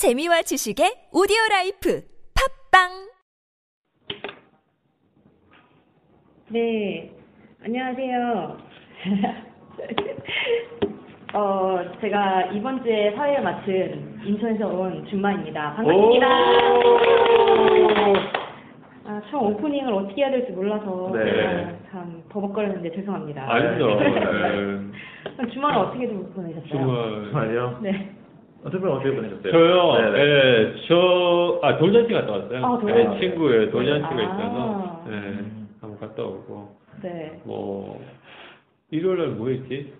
재미와 지식의 오디오 life 팟빵 네, 안녕하세요. 어, 제가 이번 주에 사회를 맡은 인천에서 온 준마입니다. 반갑습니다. 아, 처음 오프닝을 어떻게 해야 될지 몰라서 네. 아, 참 버벅거렸는데 죄송합니다. 아니죠. 네. 그럼 주말은 어떻게 좀 보내셨어요? 정말요? 네. 어떻게 어떻게 보내셨어요? 저요. 네, 네. 예, 저, 아, 돌잔치 갔다 왔어요. 아, 돌잔치. 예, 친구의 돌잔치가 아. 있어서, 예, 음. 한번 갔다 오고, 네. 뭐, 일요일 날 뭐 했지?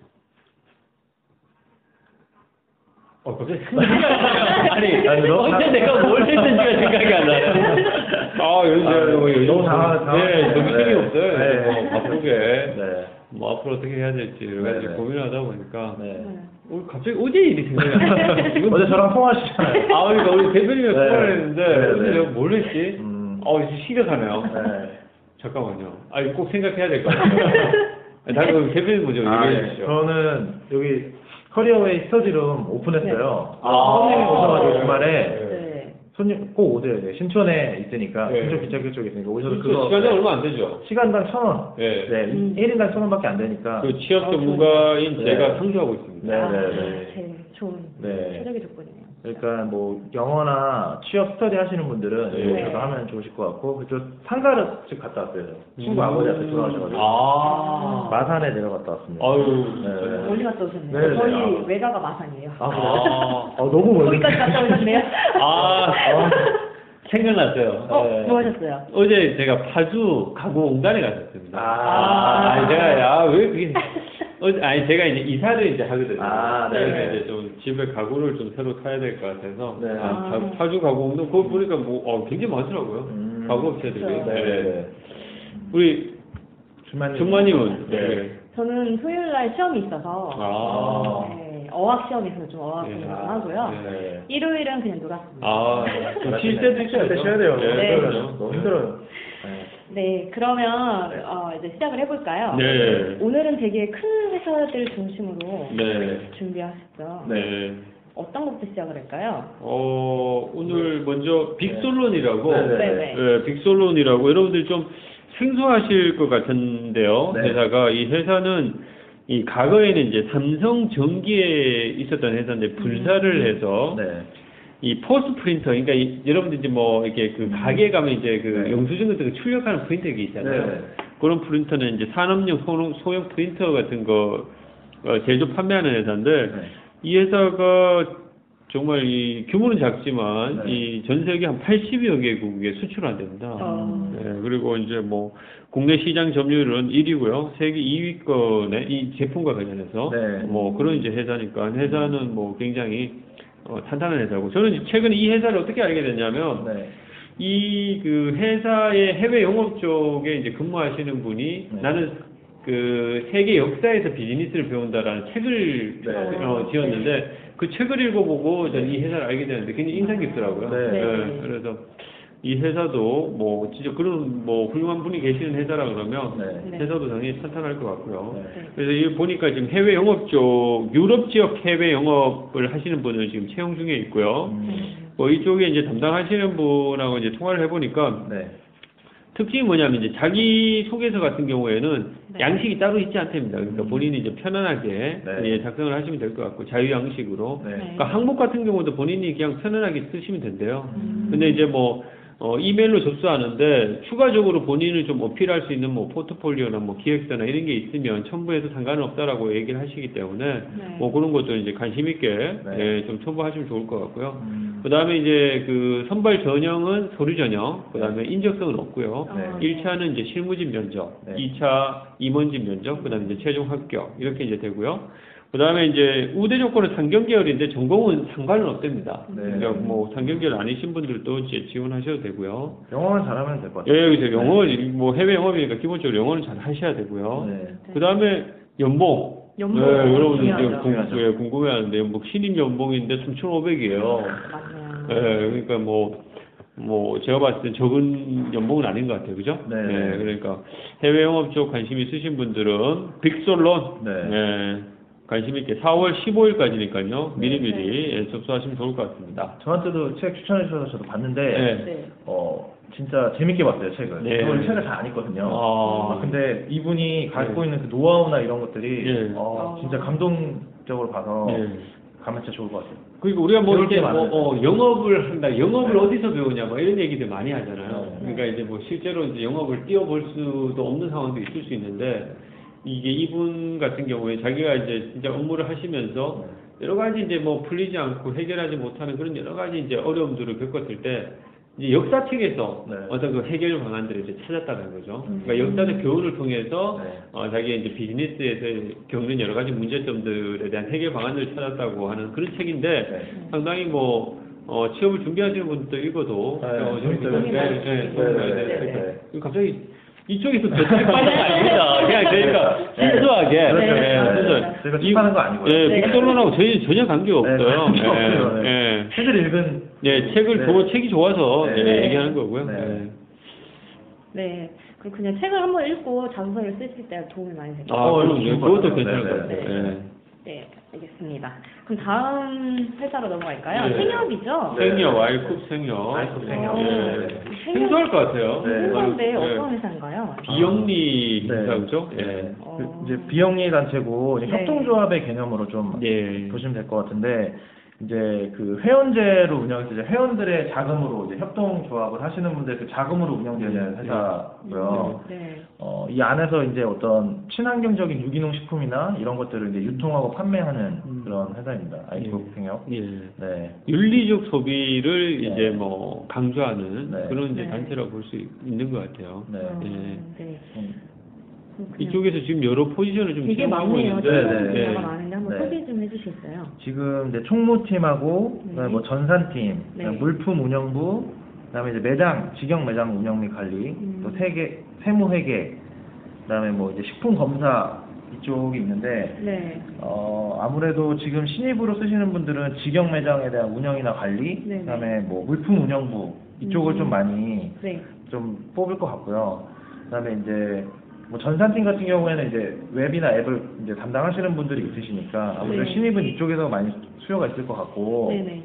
어, 갑자기 생각이 안 나요. 아니, 아니, 너무 언제 다- 내가 뭘 했는지가 생각이 안 나요. 아, 요즘, 아, 뭐, 요즘 너무 당황- 당황- 네, 정신이 네. 없어요. 네. 뭐, 바쁘게. 네. 뭐, 앞으로 어떻게 해야 될지, 여러 가지 네, 네. 고민하다 보니까, 네. 어, 갑자기 어제 일이 생각이 안 나요. 지금 어제 저랑 통화하시잖아요. 아, 그러니까 우리 대표님이랑 네. 통화를 했는데, 네, 어제 네. 내가 뭘 했지? 음. 어, 이제 심각하네요. 네. 잠깐만요. 아, 이거 꼭 생각해야 될 것 같아요. 아니, 다른 대표님 먼저 아, 얘기해 네. 주시죠. 저는 여기 커리어웨이 study room 오픈했어요. 아. 손님이 오셔가지고 주말에 네. 손님 꼭 오세요. 네. 신촌에 있으니까 네. 신촌 기차역 쪽에 있으니까 오셔서 그거 그거 시간이 얼마 안 되죠? 시간당 천 원. 네. 네. 음. 1인당 천 원밖에 안 되니까. 그 취업 전문가인 네. 제가 상주하고 있습니다. 네, 아, 네, 네. 제일 좋은 네. 최적의 조건이네요. 그러니까 뭐 영어나 취업 스터디 하시는 분들은 네. 여기 오셔서 하면 좋으실 것 같고 그쪽 상가를 집 갔다 왔어요. 저. 친구 음. 아버지한테 돌아가셔가지고 아. 마산에 내려갔다 왔습니다. 아유. 네. 멀리 갔다 오셨네요. 네, 네. 저희 아. 외가가 마산이에요. 아? 아. 아, 너무 멀리. 거기까지 갔다 오셨네요. 아, 생각났어요. 어, 네. 뭐 하셨어요? 어제 제가 파주 가구 공단에 갔었습니다. 아. 아니 제가 야 왜 그게 어제 아니 제가 이제 이사를 이제 하거든요. 아, 네. 그래서 이제 좀 집에 가구를 좀 새로 사야 될 것 같아서 네. 아, 파- 아. 파주 가구공단 그거 보니까 뭐 어, 굉장히 많더라고요. 음. 가구 업체들이. 그렇죠. 네. 네. 우리 주만님. 준마님은 네. 네. 저는 토요일 날 시험이 있어서 아. 네, 어학 시험이 있어서 좀 어학 공부 네. 좀 하고요. 네. 일요일은 그냥 놀았습니다. 아, 좀쉴 때도 있어요. 때 쉬어야 돼요. 네. 힘들어요. 너무 힘들어요. 네. 네, 그러면 어, 이제 시작을 해볼까요? 네. 오늘은 되게 큰 회사들 중심으로 네. 준비하셨죠. 네. 어떤 것부터 시작을 할까요? 어, 오늘 먼저 빅솔론이라고 네, 네, 네. 네, 빅솔론이라고 여러분들 좀 생소하실 것 같은데요. 네. 회사가 이 회사는 이 과거에는 이제 삼성 전기에 있었던 회사인데 불사를 해서 네. 이 포스 프린터, 그러니까 이, 여러분들 이제 뭐 이렇게 그 가게 가면 이제 그 네. 영수증 같은 거 출력하는 프린터가 있잖아요. 네. 그런 프린터는 이제 산업용 소형, 소형 프린터 같은 거 어, 제조 판매하는 회사인데 네. 이 회사가 정말 이 규모는 작지만 네. 이전 세계 한 80여 개국에 수출한답니다. 어. 네, 그리고 이제 뭐 국내 시장 점유율은 1위고요. 세계 2위권의 이 제품과 관련해서 네. 뭐 그런 이제 회사니까 회사는 뭐 굉장히 어, 탄탄한 회사고 저는 최근에 이 회사를 어떻게 알게 됐냐면 네. 이그 회사의 해외 영업 쪽에 이제 근무하시는 분이 네. 나는 그 세계 역사에서 비즈니스를 배운다라는 책을 네. 어, 지었는데 그 책을 읽어보고 저는 이 회사를 알게 되는데 굉장히 인상 깊더라고요. 네. 네. 그래서 이 회사도 뭐 진짜 그런 뭐 훌륭한 분이 계시는 회사라 그러면 네. 네. 회사도 당연히 탄탄할 것 같고요. 네. 그래서 이 보니까 지금 해외 영업 쪽 유럽 지역 해외 영업을 하시는 분을 지금 채용 중에 있고요. 음. 뭐 이쪽에 이제 담당하시는 분하고 이제 통화를 해보니까 네. 특징이 뭐냐면 이제 자기 소개서 같은 경우에는 네. 양식이 따로 있지 않답니다. 그러니까 음. 본인이 이제 편안하게 네. 예, 작성을 하시면 될 것 같고 자유 양식으로. 네. 그러니까 항목 같은 경우도 본인이 그냥 편안하게 쓰시면 된대요. 음. 근데 이제 뭐 어, 이메일로 접수하는데 추가적으로 본인을 좀 어필할 수 있는 뭐 포트폴리오나 뭐 기획서나 이런 게 있으면 첨부해도 상관은 없다라고 얘기를 하시기 때문에 네. 뭐 그런 것도 이제 관심 있게 네. 예, 좀 첨부하시면 좋을 것 같고요. 음. 그 다음에 이제 그 선발 전형은 서류 전형, 그 다음에 인적성은 없고요. 네. 1차는 이제 실무진 면접, 네. 2차 임원진 면접, 그 다음에 이제 최종 합격, 이렇게 이제 되고요. 그 다음에 이제 우대 조건은 상경계열인데 전공은 상관은 없답니다. 네. 그러니까 뭐 상경계열 아니신 분들도 이제 지원하셔도 되고요. 영어만 잘하면 될 것 같아요. 예, 그래서 영어, 뭐 해외 영업이니까 기본적으로 영어는 잘 하셔야 되고요. 네. 그 다음에 연봉. 연봉 네, 여러분들 이제. 궁, 예, 궁금해하는데 연봉 신입 연봉인데 3,500이에요. 맞네요. 예, 그러니까 뭐, 뭐, 제가 봤을 때 적은 연봉은 아닌 것 같아요. 그죠? 네. 예, 그러니까 해외 영업 쪽 관심 있으신 분들은 빅솔론, 네. 예, 관심 있게 4월 15일까지니까요. 미리미리 예, 접수하시면 좋을 것 같습니다. 저한테도 책 추천해 주셔서 저도 봤는데 네. 네. 어 진짜 재밌게 봤어요 책을. 네. 저는 책을 잘 안 읽거든요. 아. 근데 이분이 갖고 네. 있는 그 노하우나 이런 것들이 네. 어, 진짜 아. 감동적으로 봐서 예. 가면 진짜 좋을 것 같아요. 그러니까 우리가 뭐 이렇게 뭐. 어, 영업을 한다, 영업을 어디서 배우냐, 뭐 이런 얘기들 많이 하잖아요. 네. 그러니까 이제 뭐 실제로 이제 영업을 뛰어볼 수도 없는 상황도 있을 수 있는데 이게 이분 같은 경우에 자기가 이제 진짜 업무를 하시면서 여러 가지 이제 뭐 풀리지 않고 해결하지 못하는 그런 여러 가지 이제 어려움들을 겪었을 때 이제 역사책에서 네. 어떤 그 해결 방안들을 이제 찾았다는 거죠. 음. 그러니까 역사적 교훈을 통해서 네. 어, 자기가 이제 비즈니스에서 겪는 여러 가지 문제점들에 대한 해결 방안을 찾았다고 하는 그런 책인데 네. 상당히 뭐 어, 취업을 준비하시는 분도 읽어도 네, 어, 재밌어요. 네, 네, 네, 네, 네, 될 네, 갑자기 이쪽에서 저쪽 빠는 거 아닙니다. 그냥 저희가 순수하게 그렇죠. 네, 네, 순수하게. 저희가 이- tip하는 거 아니고요. 예, 네. 빅토론하고 저희 전혀 관계가 네, 없어요. 관계 예, 없어요. 네. 예. 책을 읽은 네, 책을 네. 보고 책이 좋아서 네. 네, 얘기하는 거고요. 네. 네. 네. 그리고 그냥 책을 한번 읽고 자소서를 쓰실 때 도움이 많이 될것 아. 어, 그럼 좋은 것 그것도 같아요. 괜찮을 네, 것 같아요. 네, 네. 네, 알겠습니다. 그럼 다음 회사로 넘어갈까요? 네. 생협이죠? 네. 생협, 와이쿱 생협. 와이쿱 생협. 어, 예. 생협- 생소할 것 같아요. 네. 생소한데 네. 어떤 회사인가요? 비영리 네. 회사죠? 예. 네. 어. 그 이제 비영리 단체고 이제 네. 협동조합의 개념으로 좀 예. 보시면 될 것 같은데 이제 그 회원제로 운영해서 이제 회원들의 자금으로 이제 협동조합을 하시는 분들 그 자금으로 운영되는 회사고요. 네. 어, 이 안에서 이제 어떤 친환경적인 유기농 식품이나 이런 것들을 이제 유통하고 판매하는 음. 그런 회사입니다. 아이코 예. 생협. 예. 네. 윤리적 소비를 네. 이제 뭐 강조하는 네. 그런 이제 네. 단체라고 볼 수 있는 것 같아요. 네. 어, 예. 네. 이쪽에서 지금 여러 포지션을 좀 되게 채용하고 많네요. 있는데, 네, 지금 네. 분야가 많은데 한번 네. 소개 좀 해주시겠어요? 지금 이제 총무팀하고 그다음에 네. 뭐 전산팀, 그다음에 네. 물품 운영부, 그다음에 이제 매장, 직영 매장 운영 및 관리, 음. 또 세계 세무 회계, 그다음에 뭐 이제 식품 검사 이쪽이 있는데 네. 어 아무래도 지금 신입으로 쓰시는 분들은 직영 매장에 대한 운영이나 관리, 네, 그다음에 뭐 물품 운영부 이쪽을 음. 좀 많이 네. 좀 뽑을 것 같고요. 그다음에 이제 뭐 전산팀 같은 경우에는 이제 웹이나 앱을 이제 담당하시는 분들이 있으시니까 아무래도 네. 신입은 이쪽에서 많이 수요가 있을 것 같고 네네.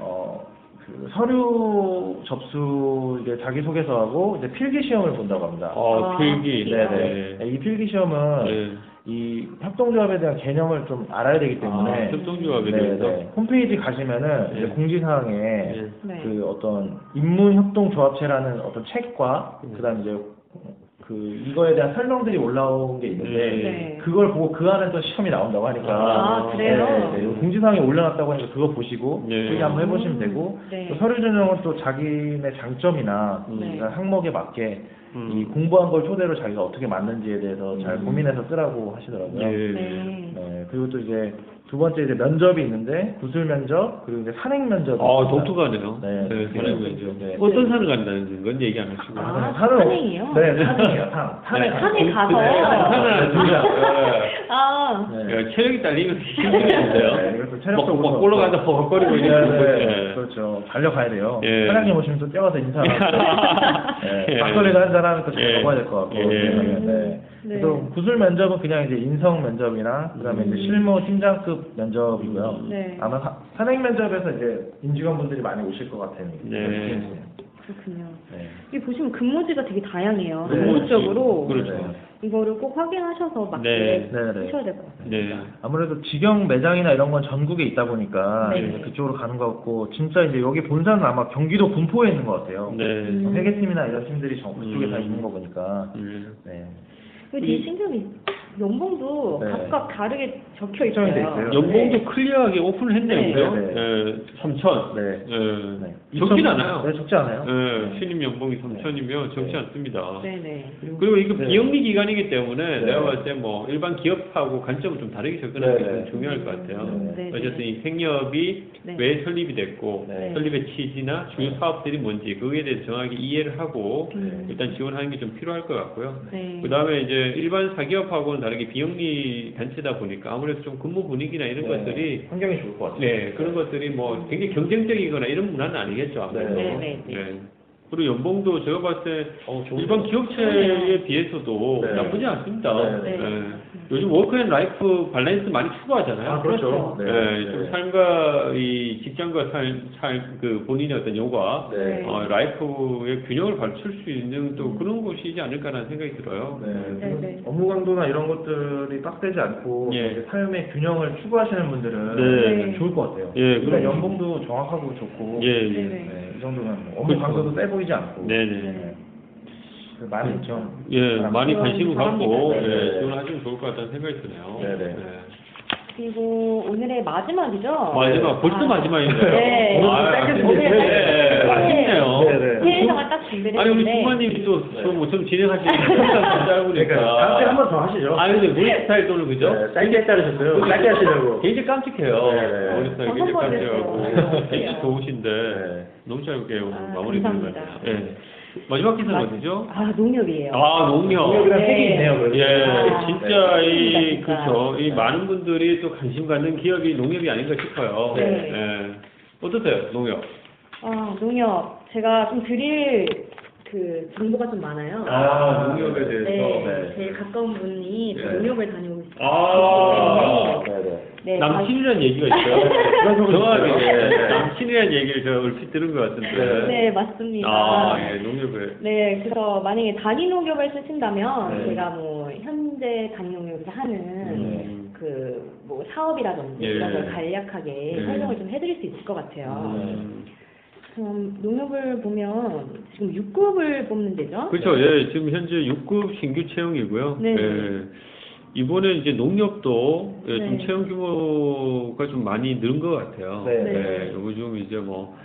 어, 그 서류 접수 이제 자기 소개서하고 이제 필기 시험을 본다고 합니다. 어, 아, 필기. 네네. 이 필기 시험은 네. 이 협동조합에 대한 개념을 좀 알아야 되기 때문에 아, 협동조합에 네네. 대해서. 홈페이지 가시면은 네. 이제 공지사항에 네. 네. 그 어떤 인문협동조합체라는 어떤 책과 음. 그다음 이제 그 이거에 대한 설명들이 올라온 게 있는데 네. 그걸 보고 그 안에서 시험이 나온다고 하니까 아, 그래요? 네, 네, 네. 공지사항에 올려놨다고 하니까 그거 보시고 네. 필기 한번 해보시면 되고 네. 또 서류 전형은 또 자기네 장점이나 네. 그러니까 항목에 맞게 음. 이 공부한 걸 토대로 자기가 어떻게 맞는지에 대해서 잘 음. 고민해서 쓰라고 하시더라고요. 예. 네. 네, 그리고 또 이제 두 번째 이제 면접이 있는데 구술 면접 그리고 이제 산행 면접이 아. 독특하네요. 네. 네, 사는 거죠. 네. 어떤 산을 간다는 건 얘기 안 하시고. 아, 산은 없- 산행이요? 네, 산행이요. 산. 산에 네. 산에 가서? 네, 산을 안 둘다. 아, 네. 야, 체력이 딸리면 힘들겠는데요. 네, 그래서 막, 체력적으로 막 올라가다 버벅거리고 네, 있는 네, 그렇죠. 달려가야 돼요. 예. 사장님 오시면 또 뛰어가서 인사하고, 네, 예. 막걸리도 한 잔 하면 또잘 예. 먹어야 될 것 같고. 예. 네. 네. 그래서 구술 면접은 그냥 이제 인성 면접이나 그다음에 음. 이제 실무 팀장급 면접이고요. 네. 아마 사- 산행 면접에서 이제 임직원분들이 많이 오실 것 같아요. 네. 그렇군요. 네. 여기 보시면 근무지가 되게 다양해요. 네. 전국적으로 그렇죠. 이거를 꼭 확인하셔서 맞게 네. 네, 네. 하셔야 될 것 같아요. 네. 아무래도 직영 매장이나 이런 건 전국에 있다 보니까 네. 이제 그쪽으로 가는 것 같고 진짜 이제 여기 본사는 아마 경기도 분포에 있는 것 같아요. 네. 음. 회계팀이나 이런 팀들이 저 그쪽에 다 음. 있는 거 보니까 음. 네. 근데 되게 신기하게 연봉도 네. 각각 다르게 적혀 설정이 돼 있어요. 있어요. 연봉도 네. 클리어하게 오픈을 했네요, 네. 그죠? 네, 네. 3천. 네. 네. 네. 적진 2천 않아요. 네, 적지 않아요. 네. 신입 연봉이 3천이면 적지 네. 않습니다. 네네. 그리고 이거 네. 비영리 기관이기 때문에 네. 내가 봤을 때 뭐 일반 기업하고 관점을 좀 다르게 접근하는 게 네, 좀 네. 중요할 것 같아요. 음, 네, 네. 어쨌든 이 생협이 네. 왜 설립이 됐고 네. 설립의 취지나 주요 사업들이 뭔지 그거에 대해서 정확히 이해를 하고 음. 일단 지원하는 게 좀 필요할 것 같고요. 네. 그 다음에 이제 일반 사기업하고는 다르게 비영리 단체다 보니까 아무래도 좀 근무 분위기나 이런 네. 것들이 환경이 좋을 것 같아요. 네 그런 것들이 뭐 굉장히 경쟁적이거나 이런 문화는 아니겠죠 아무래도. 네, 네, 네. 그리고 연봉도 제가 봤을 때 어, 좋은 일반 거. 기업체에 비해서도 네. 나쁘지 않습니다. 네. 예. 요즘 work and life balance 많이 추구하잖아요. 아, 그렇죠. 예, 네. 좀 네. 삶과 이 직장과 살, 살, 그 본인의 어떤 여가, 네. 어, life의 균형을 갖출 수 있는 또 그런 곳이지 않을까라는 생각이 들어요. 네, 네, 네. 업무 강도나 이런 것들이 빡세지 않고 예. 이제 삶의 균형을 추구하시는 분들은 네. 좋을 것 같아요. 예, 그러니까 그럼- 연봉도 정확하고 좋고 예, 예. 네, 네. 네, 이 정도면 업무 그렇죠. 강도도 세 보이지 않고 네네. 네. 그 많이 있죠. 예, 많이 관심을 갖고. 예, 네. 지원하시면 좋을 것 같다는 생각이 드네요. 네네. 그리고 오늘의 마지막이죠? 마지막, 벌써 아, 마지막인가요? 네. 오늘 아, 짧게 아쉽- 준비했어요. 네, 네, 아쉽네요. 네, 네. 새해상을 딱 준비를 아니, 우리 했는데 주마님이 또, 네. 좀, 뭐좀 진행하시는 시간 짧으니까. 그러니까 다음 주에 한 번 더 하시죠. 아니, 근데 우리 스타일 또는 그죠? 네, 짧게 자르셨어요. 짧게 하시려고. 굉장히 깜찍해요. 네, 네. 우리 스타일 저 굉장히 한번 깜찍하고. 굉장히 좋으신데, 네. 너무 짧게 오늘 아, 마무리 것 감사합니다. 같아요. 예. 마지막 기사는 마- 어디죠? 아, 농협이에요. 아, 농협. 농협이랑 네. 색이 있네요. 그래서. 예, 아, 진짜 네. 이. 그렇죠. 이 네. 많은 분들이 또 관심 갖는 기업이 농협이 아닌가 싶어요. 네. 예. 어떠세요, 농협? 아, 농협. 제가 좀 드릴 그 정보가 좀 많아요. 아, 농협에 대해서. 네, 네. 제일 가까운 분이 네. 농협을 다니고 있어요. 아, 네, 네. 네, 남친이라는 얘기가 있어요. 정확하게. 네, 네. 남친이라는 얘기를 제가 얼핏 들은 것 같은데. 네, 네, 맞습니다. 아, 예, 농협에. 네, 그래서 만약에 단위 농협을 쓰신다면 네. 제가 뭐 현재 단위 농협에서 하는 음. 그 뭐 사업이라든지 예. 이런 걸 간략하게 네. 설명을 좀 해드릴 수 있을 것 같아요. 음. 그럼 농협을 보면 지금 6급을 뽑는 데죠? 그렇죠. 예, 지금 현재 6급 신규 채용이고요. 네. 예. 이번에 이제 농협도 예, 좀 네. 채용 규모가 좀 많이 늘은 것 같아요. 네. 네. 요즘 이제 뭐,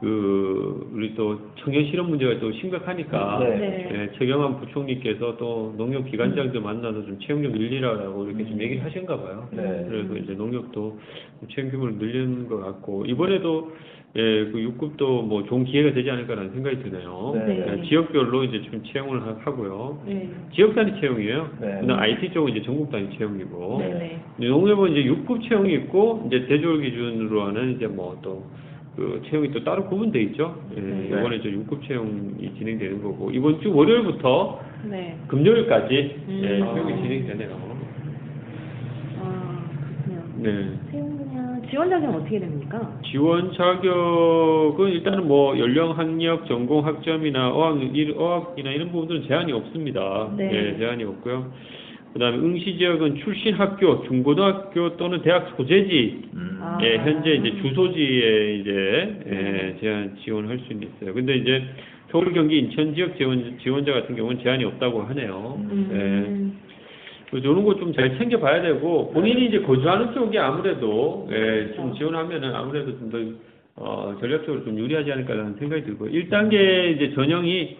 그, 우리 또 청년 실업 문제가 또 심각하니까, 네. 네. 예, 최경환 부총리께서 또 농협 기관장들 만나서 좀 채용 좀 늘리라고 이렇게 좀 얘기를 하신가 봐요. 네. 그래서 이제 농협도 채용 규모를 늘리는 것 같고, 이번에도 예, 그 6급도 뭐 좋은 기회가 되지 않을까라는 생각이 드네요. 네. 예, 지역별로 이제 좀 채용을 하- 하고요. 네. 지역 단위 채용이에요. 네. 그다음 IT 쪽은 이제 전국 단위 채용이고. 네. 네. 이제 농협은 이제 6급 채용이 있고 이제 대졸 기준으로 하는 이제 뭐또그 채용이 또 따로 구분돼 있죠. 예, 네. 이번에 이제 6급 채용이 진행되는 거고 이번 주 월요일부터 네. 금요일까지 음. 예, 채용이 진행되네요. 네. 채용 분야 지원 자격은 어떻게 됩니까? 지원 자격은 일단은 뭐 연령, 학력, 전공, 학점이나 어학, 일- 어학이나 이런 부분들은 제한이 없습니다. 네. 예, 제한이 없고요. 그다음에 응시 지역은 출신 학교, 중고등학교 또는 대학 소재지 음. 아. 예, 현재 이제 주소지에 이제 예, 제한 지원할 수는 있어요. 근데 이제 서울, 경기, 인천 지역 지원 지원자 같은 경우는 제한이 없다고 하네요. 음. 예. 이런 거 좀 잘 챙겨봐야 되고 본인이 이제 거주하는 쪽이 아무래도 예, 좀 지원하면은 아무래도 좀 더 어, 전략적으로 좀 유리하지 않을까라는 생각이 들고 1단계 이제 전형이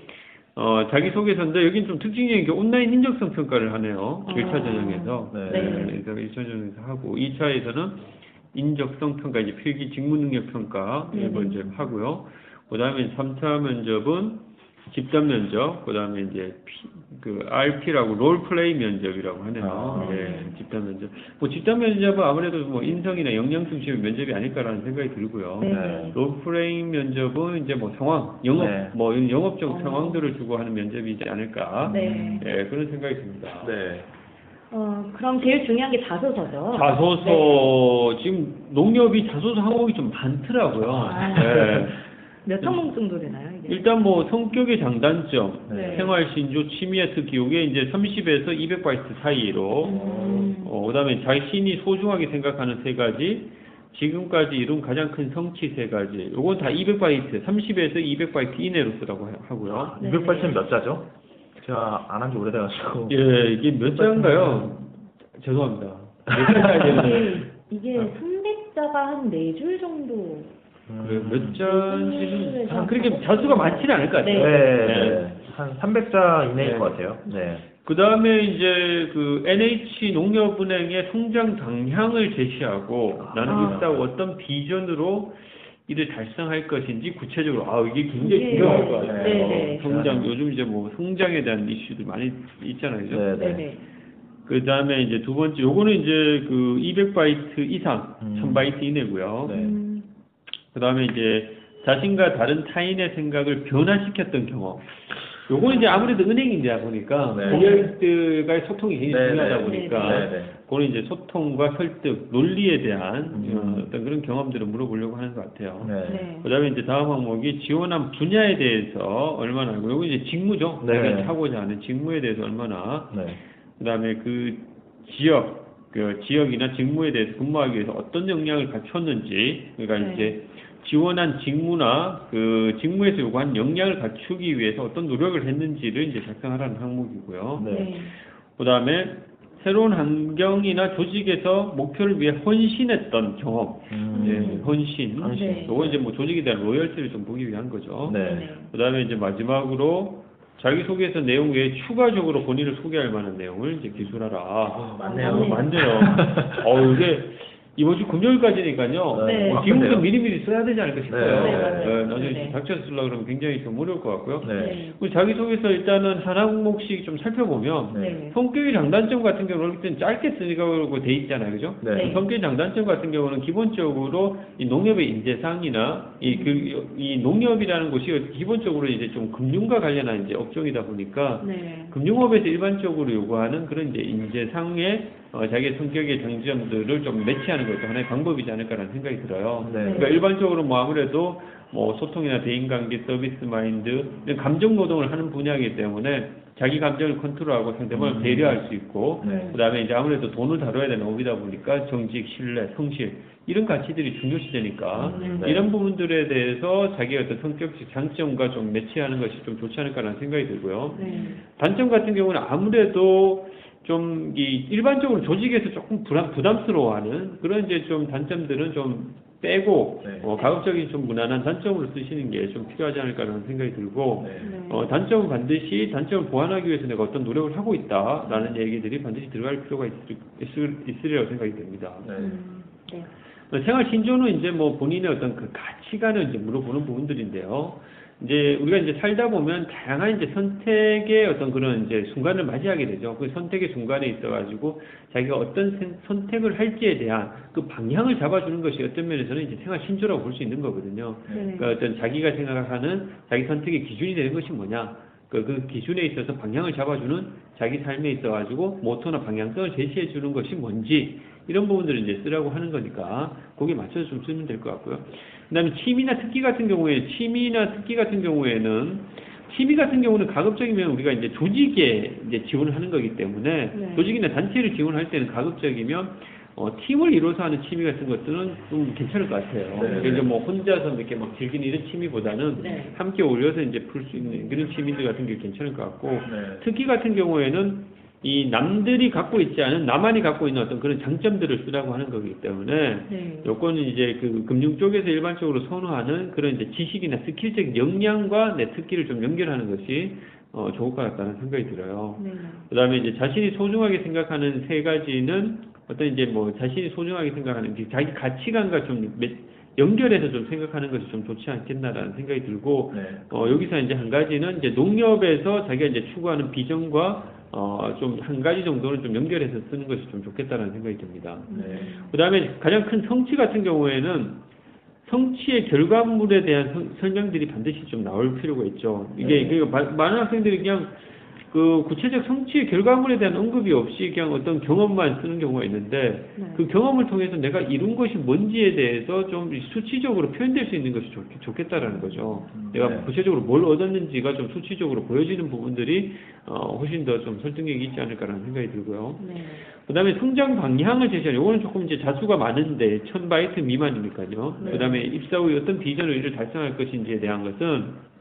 어, 자기소개서인데 여긴 좀 특징적인 게 온라인 인적성 평가를 하네요. 아. 1차 전형에서. 네. 네. 그래서 1차 전형에서 하고 2차에서는 인적성 평가 이제 필기 직무 능력 평가 네네. 이걸 이제 하고요. 그 다음에 3차 면접은 집단 면접, 그 다음에 이제 P, 그 RP라고 롤 플레이 면접이라고 하네요. 아. 예, 집단 면접. 뭐 집단 면접은 아무래도 뭐 인성이나 역량 중심의 면접이 아닐까라는 생각이 들고요. 네. 네. 롤플레이 면접은 이제 뭐 상황, 영업, 네. 뭐 이런 영업적 어. 상황들을 주고 하는 면접이지 않을까. 네. 예, 그런 생각이 듭니다. 네. 어, 그럼 제일 중요한 게 자소서죠. 자소서 지금 농협이 자소서 항목이 좀 많더라고요. 아. 예. 몇 항목 정도 되나요? 일단 뭐 성격의 장단점, 네. 생활 신조, 취미와 특기 요게 이제 30에서 200바이트 사이로 음. 어, 그다음에 자신이 소중하게 생각하는 세 가지, 지금까지 이룬 가장 큰 성취 세 가지. 요건 다 200바이트, 30에서 200바이트 이내로 쓰라고 하- 하고요. 네. 208쯤 몇 자죠? 제가 안 한 지 오래돼가지고. 예, 이게 몇 자인가요? 죄송합니다. 몇 자야. 이게, 이게 300자가 한 4줄 정도. 그래, 몇 음. 자인지는 아, 그렇게 자수가 많지는 않을 것 네. 같아요. 네. 한 300자 이내일 네. 것 같아요. 네. 그 다음에 이제 그 NH 농협은행의 성장 방향을 제시하고 나는 아. 이렇다고 어떤 비전으로 이를 달성할 것인지 구체적으로 아 이게 굉장히 이게- 중요할 것 같아요. 네, 네. 성장 요즘 이제 뭐 성장에 대한 이슈들 많이 있잖아요. 그죠? 네, 네. 그 다음에 이제 두 번째 요거는 이제 그 200바이트 이상 음. 1000바이트 이내고요. 그 다음에 이제 자신과 다른 타인의 생각을 변화시켰던 경험. 요거는 이제 아무래도 은행이다 보니까 네. 고객들과의 소통이 굉장히 네, 중요하다 네. 보니까 네, 네. 그거는 이제 소통과 설득, 논리에 대한 음. 어, 어떤 그런 경험들을 물어보려고 하는 것 같아요. 네. 네. 그다음에 이제 다음 항목이 지원한 분야에 대해서 얼마나 알고, 요거 이제 직무죠. 네. 내가 하고자 하는 직무에 대해서 얼마나 네. 그다음에 그 지역, 그 지역이나 직무에 대해서 근무하기 위해서 어떤 역량을 갖췄는지, 그러니까 네. 이제 지원한 직무나 그 직무에서 요구한 역량을 갖추기 위해서 어떤 노력을 했는지를 이제 작성하라는 항목이고요. 네. 네. 그다음에 새로운 환경이나 조직에서 목표를 위해 헌신했던 경험, 음. 예, 헌신. 헌신. 네. 요거 이제 뭐 조직에 대한 로열티를 좀 보기 위한 거죠. 네. 네. 그다음에 이제 마지막으로 자기소개서 내용 외에 추가적으로 본인을 소개할 만한 내용을 이제 기술하라. 맞네요. 어, 맞네요. 어, 이게 이번 주 금요일까지니까요. 네. 뭐 지금부터 바쁜데요? 미리미리 써야 되지 않을까 싶어요. 네, 맞아요. 나중에 네. 닥쳐서 쓰려고 그러면 굉장히 좀 어려울 것 같고요. 네. 네. 우리 자기소개서 일단은 한 항목씩 좀 살펴보면 네. 성격의 장단점 같은 경우는 일단 짧게 쓰려고 돼 있잖아요, 그죠? 네. 성격의 장단점 같은 경우는 기본적으로 이 농협의 인재상이나 이, 그, 이 농협이라는 곳이 기본적으로 이제 좀 금융과 관련한 이제 업종이다 보니까 네. 금융업에서 일반적으로 요구하는 그런 이제 인재상의 어, 자기의 성격의 장점들을 좀 매치하는 것도 하나의 방법이지 않을까라는 생각이 들어요. 네. 그러니까 일반적으로 뭐 아무래도 뭐 소통이나 대인관계, 서비스 마인드 감정 노동을 하는 분야이기 때문에 자기 감정을 컨트롤하고 상대방을 음. 배려할 수 있고 네. 그 다음에 이제 아무래도 돈을 다뤄야 되는 업이다 보니까 정직, 신뢰, 성실 이런 가치들이 중요시 되니까 음. 네. 이런 부분들에 대해서 자기의 어떤 성격적 장점과 좀 매치하는 것이 좀 좋지 않을까라는 생각이 들고요. 네. 단점 같은 경우는 아무래도 좀이 일반적으로 조직에서 조금 부담, 부담스러워하는 그런 이제 좀 단점들은 좀 빼고 네. 어, 가급적인 좀 무난한 단점으로 쓰시는 게 좀 필요하지 않을까라는 생각이 들고 네. 네. 어, 단점은 반드시 단점을 보완하기 위해서 내가 어떤 노력을 하고 있다라는 얘기들이 반드시 들어갈 필요가 있, 있을, 있으리라고 생각이 됩니다. 네. 음, 네. 어, 생활 신조는 이제 뭐 본인의 어떤 그 가치관을 이제 물어보는 부분들인데요. 이제 우리가 이제 살다 보면 다양한 이제 선택의 어떤 그런 이제 순간을 맞이하게 되죠. 그 선택의 순간에 있어가지고 자기가 어떤 선택을 할지에 대한 그 방향을 잡아주는 것이 어떤 면에서는 이제 생활 신조라고 볼 수 있는 거거든요. 네. 그러니까 어떤 자기가 생각하는 자기 선택의 기준이 되는 것이 뭐냐. 그, 그 기준에 있어서 방향을 잡아주는 자기 삶에 있어가지고 모토나 방향성을 제시해 주는 것이 뭔지 이런 부분들을 이제 쓰라고 하는 거니까 거기에 맞춰서 좀 쓰면 될 것 같고요. 그 다음에 취미나 특기 같은 경우에 취미나 특기 같은 경우에는 취미 같은 경우는 가급적이면 우리가 이제 조직에 이제 지원을 하는 거기 때문에 네. 조직이나 단체를 지원할 때는 가급적이면 어, 팀을 이뤄서 하는 취미 같은 것들은 좀 괜찮을 것 같아요. 네. 이제 뭐 혼자서 이렇게 막 즐기는 이런 취미보다는 네. 함께 어울려서 이제 풀 수 있는 그런 취미들 같은 게 괜찮을 것 같고 네. 특기 같은 경우에는 이 남들이 갖고 있지 않은 나만이 갖고 있는 어떤 그런 장점들을 쓰라고 하는 거기 때문에 네. 요거는 이제 그 금융 쪽에서 일반적으로 선호하는 그런 이제 지식이나 스킬적 역량과 내 특기를 좀 연결하는 것이 어, 좋을 것 같다는 생각이 들어요. 네. 그다음에 이제 자신이 소중하게 생각하는 세 가지는 어떤 이제 뭐 자신이 소중하게 생각하는 게 자기 가치관과 좀 매- 연결해서 좀 생각하는 것이 좀 좋지 않겠나라는 생각이 들고 네. 어, 여기서 이제 한 가지는 이제 농협에서 자기가 이제 추구하는 비전과 어, 좀 한 가지 정도는 좀 연결해서 쓰는 것이 좀 좋겠다는 생각이 듭니다. 네. 그 다음에 가장 큰 성취 같은 경우에는 성취의 결과물에 대한 성- 설명들이 반드시 좀 나올 필요가 있죠. 이게, 네. 그러니까 마- 많은 학생들이 그냥 그 구체적 성취의 결과물에 대한 언급이 없이 그냥 어떤 경험만 쓰는 경우가 있는데 네. 그 경험을 통해서 내가 이룬 것이 뭔지에 대해서 좀 수치적으로 표현될 수 있는 것이 좋, 좋겠다라는 거죠. 내가 네. 구체적으로 뭘 얻었는지가 좀 수치적으로 보여지는 부분들이 어, 훨씬 더 좀 설득력이 있지 않을까라는 생각이 들고요. 네. 그 다음에 성장 방향을 제시하는 요거는 조금 이제 자수가 많은데 1000바이트 미만이니까요. 네. 그다음에 입사 후에 어떤 비전을 이를 달성할 것인지에 대한 것은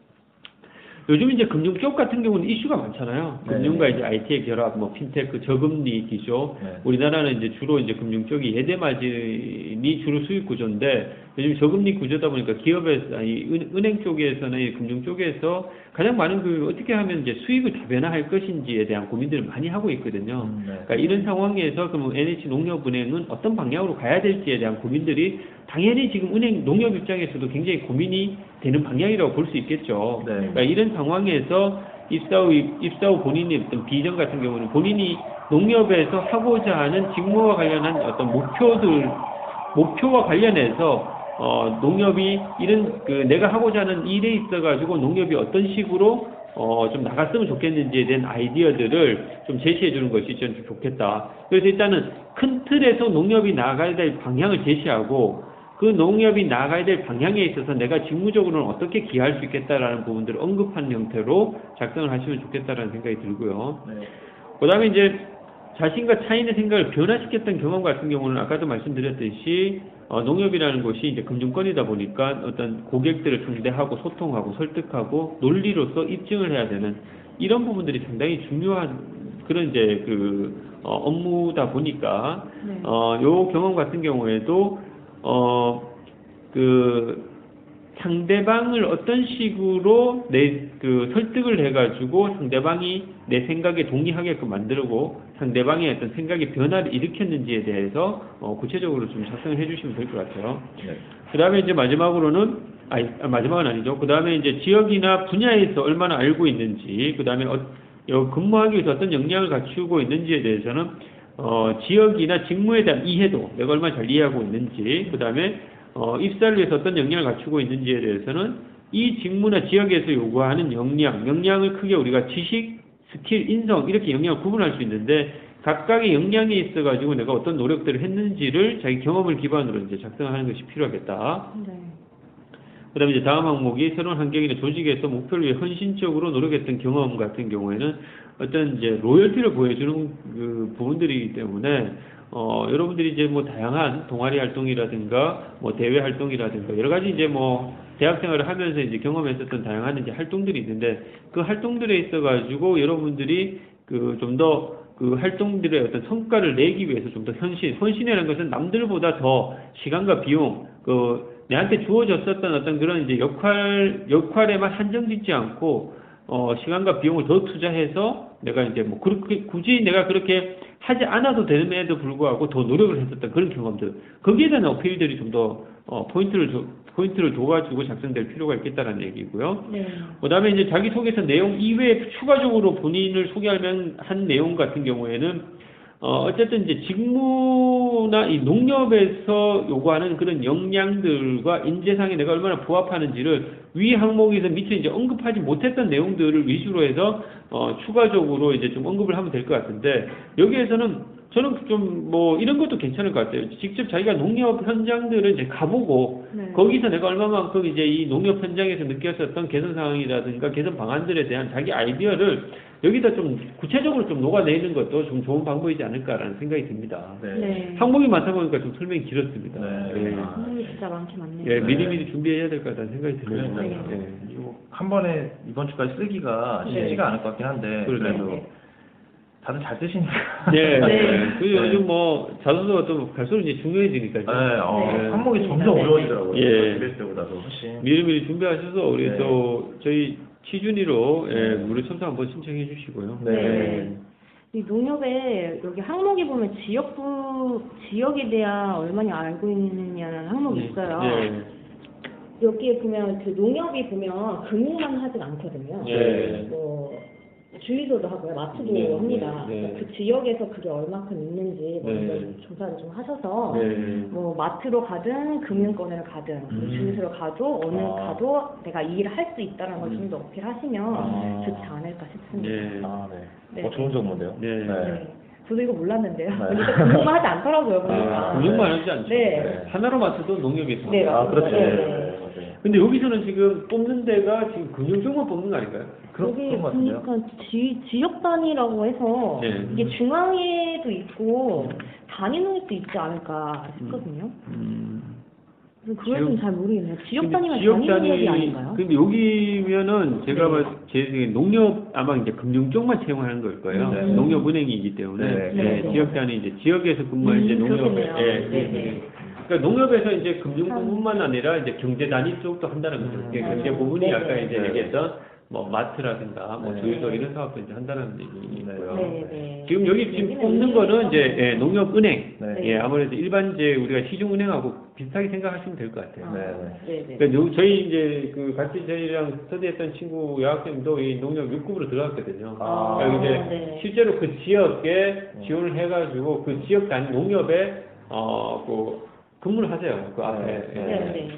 요즘 이제 금융 쪽 같은 경우는 이슈가 많잖아요. 네. 금융과 이제 IT의 결합, 뭐 핀테크, 저금리 기조. 네. 우리나라는 이제 주로 이제 금융 쪽이 예대 마진이 주로 수익 구조인데 요즘 저금리 구조다 보니까 기업에서 아니 은- 은행 쪽에서는 이 금융 쪽에서 가장 많은 그 어떻게 하면 이제 수익을 다변화할 것인지에 대한 고민들을 많이 하고 있거든요. 음, 네. 그러니까 이런 상황에서 그러면 NH 농협은행은 어떤 방향으로 가야 될지에 대한 고민들이 당연히 지금 은행 농협 입장에서도 굉장히 고민이 되는 방향이라고 볼 수 있겠죠. 네. 그러니까 이런 상황에서 입사 후 입사 후 본인의 어떤 비전 같은 경우는 본인이 농협에서 하고자 하는 직무와 관련한 어떤 목표들 목표와 관련해서 어, 농협이 이런 그 내가 하고자 하는 일에 있어 가지고 농협이 어떤 식으로 어, 좀 나갔으면 좋겠는지에 대한 아이디어들을 좀 제시해 주는 것이 좀 좋겠다. 그래서 일단은 큰 틀에서 농협이 나가야 될 방향을 제시하고 그 농협이 나가야 될 방향에 있어서 내가 직무적으로는 어떻게 기여할 수 있겠다라는 부분들을 언급한 형태로 작성을 하시면 좋겠다라는 생각이 들고요. 네. 그 다음에 이제 자신과 타인의 생각을 변화시켰던 경험 같은 경우는 아까도 말씀드렸듯이 어, 농협이라는 곳이 이제 금융권이다 보니까 어떤 고객들을 상대하고 소통하고 설득하고 논리로서 입증을 해야 되는 이런 부분들이 상당히 중요한 그런 이제 그 어, 업무다 보니까 네. 어, 요 경험 같은 경우에도 어, 그 상대방을 어떤 식으로 내 그 설득을 해가지고 상대방이 내 생각에 동의하게끔 만들고 상대방의 어떤 생각의 변화를 일으켰는지에 대해서 어, 구체적으로 좀 작성을 해주시면 될 것 같아요. 네. 그 다음에 이제 마지막으로는, 아니, 아, 마지막은 아니죠. 그 다음에 이제 지역이나 분야에서 얼마나 알고 있는지, 그 다음에 어, 요 근무하기 위해서 어떤 역량을 갖추고 있는지에 대해서는, 어, 지역이나 직무에 대한 이해도, 내가 얼마나 잘 이해하고 있는지, 그 다음에, 어, 입사를 위해서 어떤 역량을 갖추고 있는지에 대해서는 이 직무나 지역에서 요구하는 역량, 역량을 크게 우리가 지식, 스킬, 인성, 이렇게 역량을 구분할 수 있는데, 각각의 역량이 있어가지고 내가 어떤 노력들을 했는지를 자기 경험을 기반으로 이제 작성하는 것이 필요하겠다. 네. 그 다음에 이제 다음 항목이 새로운 환경이나 조직에서 목표를 위해 헌신적으로 노력했던 경험 같은 경우에는 어떤 이제 로열티를 보여주는 그 부분들이기 때문에 어, 여러분들이 이제 뭐 다양한 동아리 활동이라든가 뭐 대외 활동이라든가 여러 가지 이제 뭐 대학 생활을 하면서 이제 경험했었던 다양한 이제 활동들이 있는데 그 활동들에 있어 가지고 여러분들이 그 좀 더 그 활동들의 어떤 성과를 내기 위해서 좀 더 헌신, 헌신이라는 것은 남들보다 더 시간과 비용, 그 내한테 주어졌었던 어떤 그런 이제 역할 역할에만 한정짓지 않고 어 시간과 비용을 더 투자해서 내가 이제 뭐 그렇게 굳이 내가 그렇게 하지 않아도 되는에도 불구하고 더 노력을 했었던 그런 경험들 거기에 대한 어필들이 좀 더 어, 포인트를 줘, 포인트를 둬가지고 작성될 필요가 있겠다라는 얘기고요. 네. 그다음에 이제 자기 소개서 내용 이외에 추가적으로 본인을 소개하면 한 내용 같은 경우에는 어 어쨌든 이제 직무나 이 농협에서 요구하는 그런 역량들과 인재상에 내가 얼마나 부합하는지를 위 항목에서 밑에 이제 언급하지 못했던 내용들을 위주로 해서 어 추가적으로 이제 좀 언급을 하면 될 것 같은데 여기에서는 저는 좀 뭐 이런 것도 괜찮을 것 같아요. 직접 자기가 농협 현장들을 이제 가보고 네. 거기서 내가 얼마만큼 이제 이 농협 현장에서 느꼈었던 개선 상황이라든가 개선 방안들에 대한 자기 아이디어를 여기다 좀 구체적으로 좀 녹아내는 것도 좀 좋은 방법이지 않을까라는 생각이 듭니다. 네. 네. 항목이 많다 보니까 좀 설명이 길었습니다. 네. 예. 아, 선생님이 진짜 많긴 많네요. 예, 네. 미리미리 준비해야 될 것 같다는 생각이 드네요. 네. 예. 이거 한 번에 이번 주까지 쓰기가 네. 쉽지가 않을 것 같긴 한데 그러네요. 그래도 네. 다들 잘 쓰시니까. 네. 네. 그 네. 요즘 뭐 자소서가 또 갈수록 이제 중요해지니까요. 네, 어, 네. 항목이 점점 네. 어려워지더라고요. 예. 그랬을 때보다도 훨씬. 미리미리 준비하셔서 우리 네. 또 저희 취준위로 예, 네. 무료 첨삭 한번 신청해 주시고요. 네. 이 농협에 여기 항목에 보면 지역부 지역에 대한 얼마나 알고 있느냐는 항목이 있어요. 네. 여기에 보면 그 농협이 보면 금융만 하진 않거든요. 네. 뭐 주유소도 하고요, 마트도 네, 합니다. 네, 네. 그 지역에서 그게 얼마큼 있는지 먼저 네. 조사를 좀 하셔서 네. 뭐 마트로 가든 금융권을 가든 뭐 음. 주유소로 가도 어느 아. 가도 내가 이 일을 할 수 있다는 걸 음. 좀더 어필하시면 아. 좋지 않을까 싶습니다. 네. 아, 네. 네. 어, 좋은 정보인데요. 네. 네. 저도 이거 몰랐는데요. 네. 근데 금융만 하지 않더라고요, 보니까. 아, 금융만 하지 않죠. 네. 하나로 맞춰도 농협에서. 네, 아, 그렇죠. 네. 네. 근데 여기서는 지금 뽑는 데가 지금 금융 쪽만 뽑는 거 아닌가요? 그런, 여기 그런 것 같은데요. 보니까 지, 지역 단위라고 해서 네. 이게 중앙에도 있고 단위 농협도 있지 않을까 싶거든요. 음. 그래서 그걸 지역- 좀잘 모르겠네요. 지역 단위가 단위 농협이 아닌가요? 근데 여기면은 제가 네. 봤을 제 생각에 농협 아마 이제 금융 쪽만 채용하는 걸 거예요. 네. 농협은행이기 때문에 네. 네, 네, 네. 지역 단위 이제 지역에서 근무할 이제 음, 농협에 그렇겠네요. 예, 네, 예, 네. 예. 그러니까 농협에서 이제 금융부뿐만 아니라 이제 경제 단위 쪽도 한다는 거죠. 음. 경제 네. 부분이 네, 아까 네. 이제 네. 얘기했던 뭐 마트라든가 뭐 네. 주유소 이런 사업도 이제 한다는 얘기고요. 네, 네. 지금 여기 지금 뽑는 거는 이제 예, 농협은행 네. 예, 아무래도 일반 이제 우리가 시중은행하고 비슷하게 생각하시면 될 것 같아요. 아. 그러니까 요- 저희 이제 그 같이 저희랑 스터디했던 친구 여학생도 이 농협 6급으로 들어갔거든요. 아. 그러니까 이제 네. 실제로 그 지역에 지원을 해가지고 그 지역 단위 농협에 어그 근무를 하세요. 그 앞에. 네, 예. 네, 네.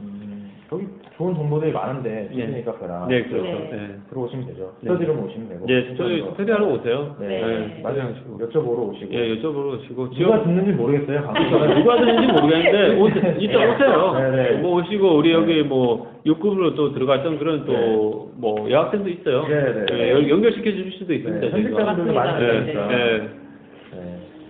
음, 거기 좋은 정보들이 많은데 예. 스테디 카페랑 네, 그렇죠. 네. 네. 들어오시면 되죠. 네. 스터디룸 오시면 되고. 네, 저희 스터디하러 오세요. 네, 네. 맞아요. 여쭤보러 오시고. 예, 여쭤보러 오시고. 누가 듣는지 모르겠어요. 방송을. 누가 듣는지 모르겠는데 오, 이따 오세요. 네, 네. 뭐 오시고 우리 여기 뭐 6급으로 또 들어갔던 그런 또 뭐 여학생도 있어요. 네, 네. 예, 연- 연결시켜 줄 수도 있습니다. 네, 저희가. 현직자분들도 많이 예, 들으니까. 예. 네.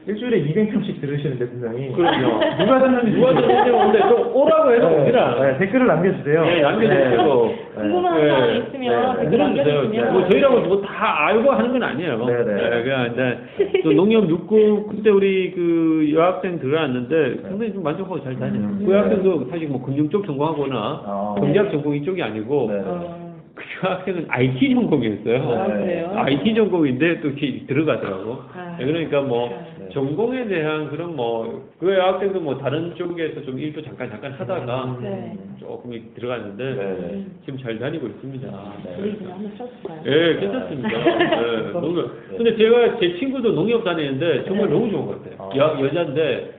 일주일에 200명씩 들으시는데 분명히 그럼요. 누가 듣는지 누가 듣는지 모르는데 좀 오라고 해서 네, 옵니다. 네, 댓글을 남겨주세요. 예, 남겨주시고. 네. 궁금한 네. 사항이 있으면 네. 댓글. 남겨주시면 뭐 저희라고 뭐다 알고 하는 건 아니에요. 네, 네. 그냥 이제 또 농협 6급 그때 우리 그 여학생 들어왔는데 상당히 좀 만족하고 잘 다녀요. 음. 그 여학생도 사실 뭐 금융 쪽 전공하거나 아. 경제학 전공 이쪽이 아니고 네. 어, 그 여학생은 IT 전공이었어요. 아, 네. 그래요? IT 전공인데 또 이렇게 들어가더라고. 아. 네, 그러니까 뭐 네. 전공에 대한 그런 뭐그 여학생도 뭐 다른 쪽에서 좀 일도 잠깐 잠깐 하다가 네. 조금 들어갔는데 네. 지금 잘 다니고 있습니다. 그냥 한번 써줄까요? 예, 괜찮습니다. 예, 농협. 근데 제가 제 친구도 농협 다니는데 정말 네. 너무 좋은 것 같아요. 아. 여, 여자인데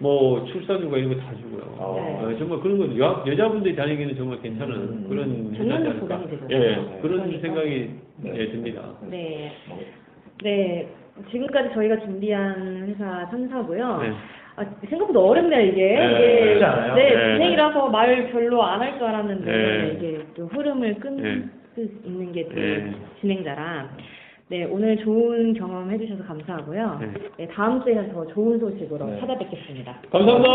뭐 출산휴가 이런 거 다 주고요. 아. 예, 정말 그런 거 여, 여자분들이 다니기는 정말 괜찮은 음. 그런 않을까. 보장이 되잖아요. 예, 그런 그러니까. 생각이 네. 예, 듭니다. 네. 네. 지금까지 저희가 준비한 회사 3사고요. 네. 아, 생각보다 어렵네요, 이게. 네. 이게 쉽지 않아요. 네, 네. 진행이라서 말 별로 안 할 줄 알았는데, 네. 이게 또 흐름을 끊을 네. 수 있는 게 또 네. 진행자라. 네, 오늘 좋은 경험 해주셔서 감사하고요. 네. 네, 다음 주에는 더 좋은 소식으로 네. 찾아뵙겠습니다. 감사합니다.